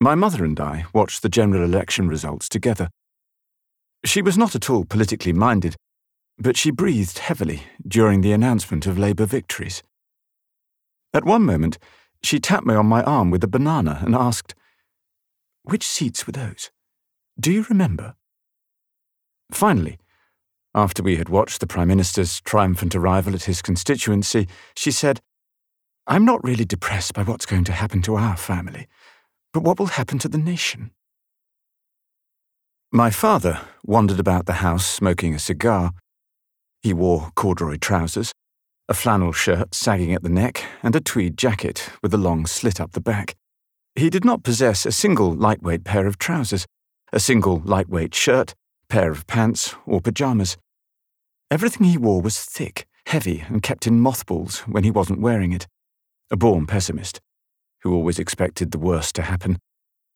My mother and I watched the general election results together. She was not at all politically minded, but she breathed heavily during the announcement of Labour victories. At one moment, she tapped me on my arm with a banana and asked, Which seats were those? Do you remember? Finally, after we had watched the Prime Minister's triumphant arrival at his constituency, she said, I'm not really depressed by what's going to happen to our family, but what will happen to the nation? My father wandered about the house smoking a cigar. He wore corduroy trousers, a flannel shirt sagging at the neck, and a tweed jacket with a long slit up the back. He did not possess a single lightweight pair of trousers, a single lightweight shirt, pair of pants, or pyjamas. Everything he wore was thick, heavy, and kept in mothballs when he wasn't wearing it. A born pessimist, who always expected the worst to happen,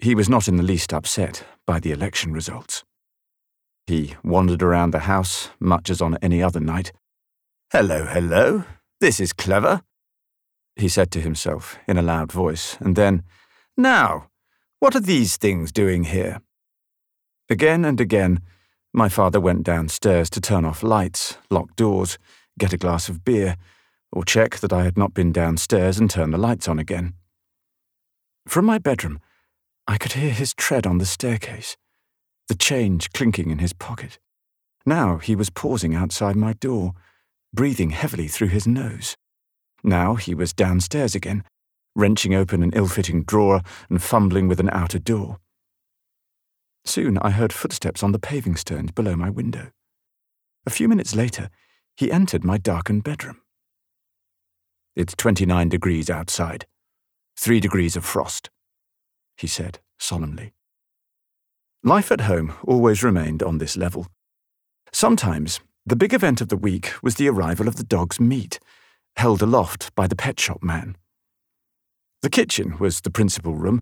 he was not in the least upset by the election results. He wandered around the house much as on any other night. Hello, hello, this is clever, he said to himself in a loud voice, and then, Now, what are these things doing here? Again and again, my father went downstairs to turn off lights, lock doors, get a glass of beer, or check that I had not been downstairs and turn the lights on again. From my bedroom, I could hear his tread on the staircase, the change clinking in his pocket. Now he was pausing outside my door, breathing heavily through his nose. Now he was downstairs again, wrenching open an ill fitting drawer and fumbling with an outer door. Soon I heard footsteps on the paving stones below my window. A few minutes later, he entered my darkened bedroom. It's 29 degrees outside. Three degrees of frost he said solemnly. Life at home always remained on this level. Sometimes, the big event of the week was the arrival of the dog's meat, held aloft by the pet shop man. The kitchen was the principal room.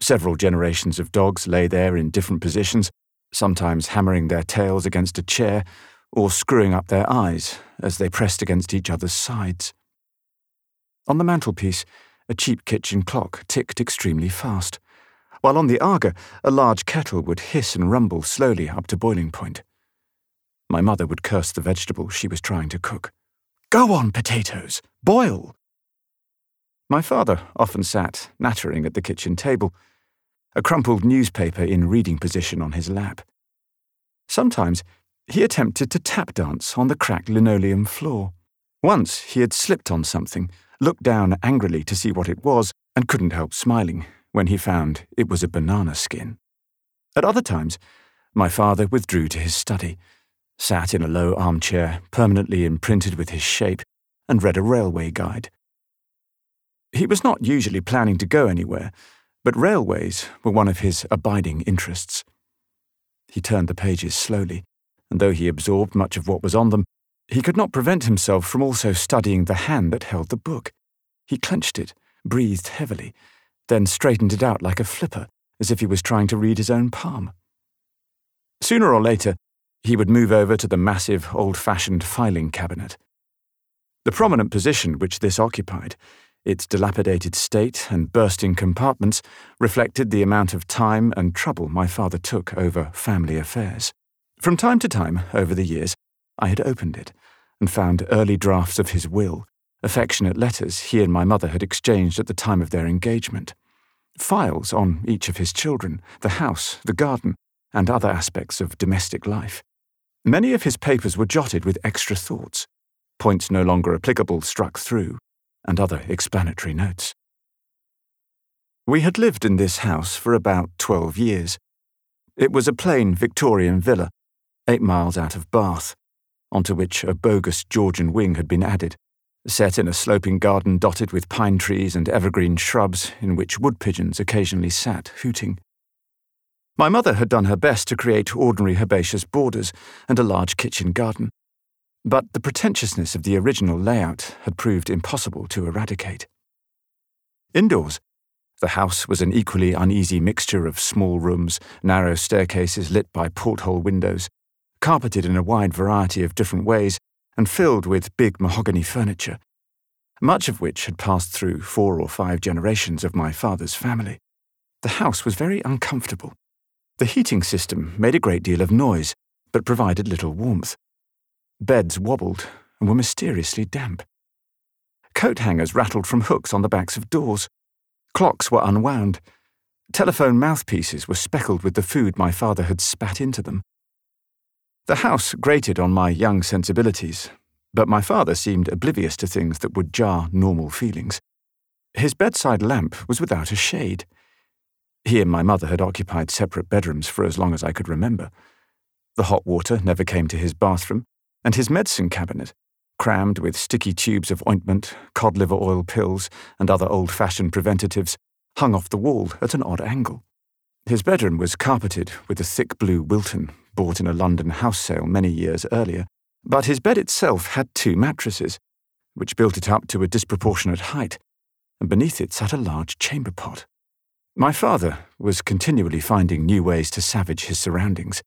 Several generations of dogs lay there in different positions, sometimes hammering their tails against a chair or screwing up their eyes as they pressed against each other's sides. On the mantelpiece, a cheap kitchen clock ticked extremely fast, while on the Aga, a large kettle would hiss and rumble slowly up to boiling point. My mother would curse the vegetables she was trying to cook. Go on, potatoes! Boil! My father often sat nattering at the kitchen table, a crumpled newspaper in reading position on his lap. Sometimes he attempted to tap dance on the cracked linoleum floor. Once he had slipped on something looked down angrily to see what it was, and couldn't help smiling when he found it was a banana skin. At other times, my father withdrew to his study, sat in a low armchair permanently imprinted with his shape, and read a railway guide. He was not usually planning to go anywhere, but railways were one of his abiding interests. He turned the pages slowly, and though he absorbed much of what was on them, he could not prevent himself from also studying the hand that held the book. He clenched it, breathed heavily, then straightened it out like a flipper, as if he was trying to read his own palm. Sooner or later, he would move over to the massive, old fashioned filing cabinet. The prominent position which this occupied, its dilapidated state and bursting compartments, reflected the amount of time and trouble my father took over family affairs. From time to time, over the years, I had opened it and found early drafts of his will, affectionate letters he and my mother had exchanged at the time of their engagement, files on each of his children, the house, the garden, and other aspects of domestic life. Many of his papers were jotted with extra thoughts, points no longer applicable struck through, and other explanatory notes. We had lived in this house for about twelve years. It was a plain Victorian villa, eight miles out of Bath, onto which a bogus Georgian wing had been added, set in a sloping garden dotted with pine trees and evergreen shrubs in which wood pigeons occasionally sat hooting. My mother had done her best to create ordinary herbaceous borders and a large kitchen garden, but the pretentiousness of the original layout had proved impossible to eradicate. Indoors, the house was an equally uneasy mixture of small rooms, narrow staircases lit by porthole windows, carpeted in a wide variety of different ways and filled with big mahogany furniture, much of which had passed through four or five generations of my father's family. The house was very uncomfortable. The heating system made a great deal of noise, but provided little warmth. Beds wobbled and were mysteriously damp. Coat hangers rattled from hooks on the backs of doors. Clocks were unwound. Telephone mouthpieces were speckled with the food my father had spat into them. The house grated on my young sensibilities, but my father seemed oblivious to things that would jar normal feelings. His bedside lamp was without a shade. He and my mother had occupied separate bedrooms for as long as I could remember. The hot water never came to his bathroom, and his medicine cabinet, crammed with sticky tubes of ointment, cod liver oil pills, and other old fashioned preventatives, hung off the wall at an odd angle. His bedroom was carpeted with a thick blue Wilton bought in a London house sale many years earlier, but his bed itself had two mattresses, which built it up to a disproportionate height, and beneath it sat a large chamber pot. My father was continually finding new ways to savage his surroundings.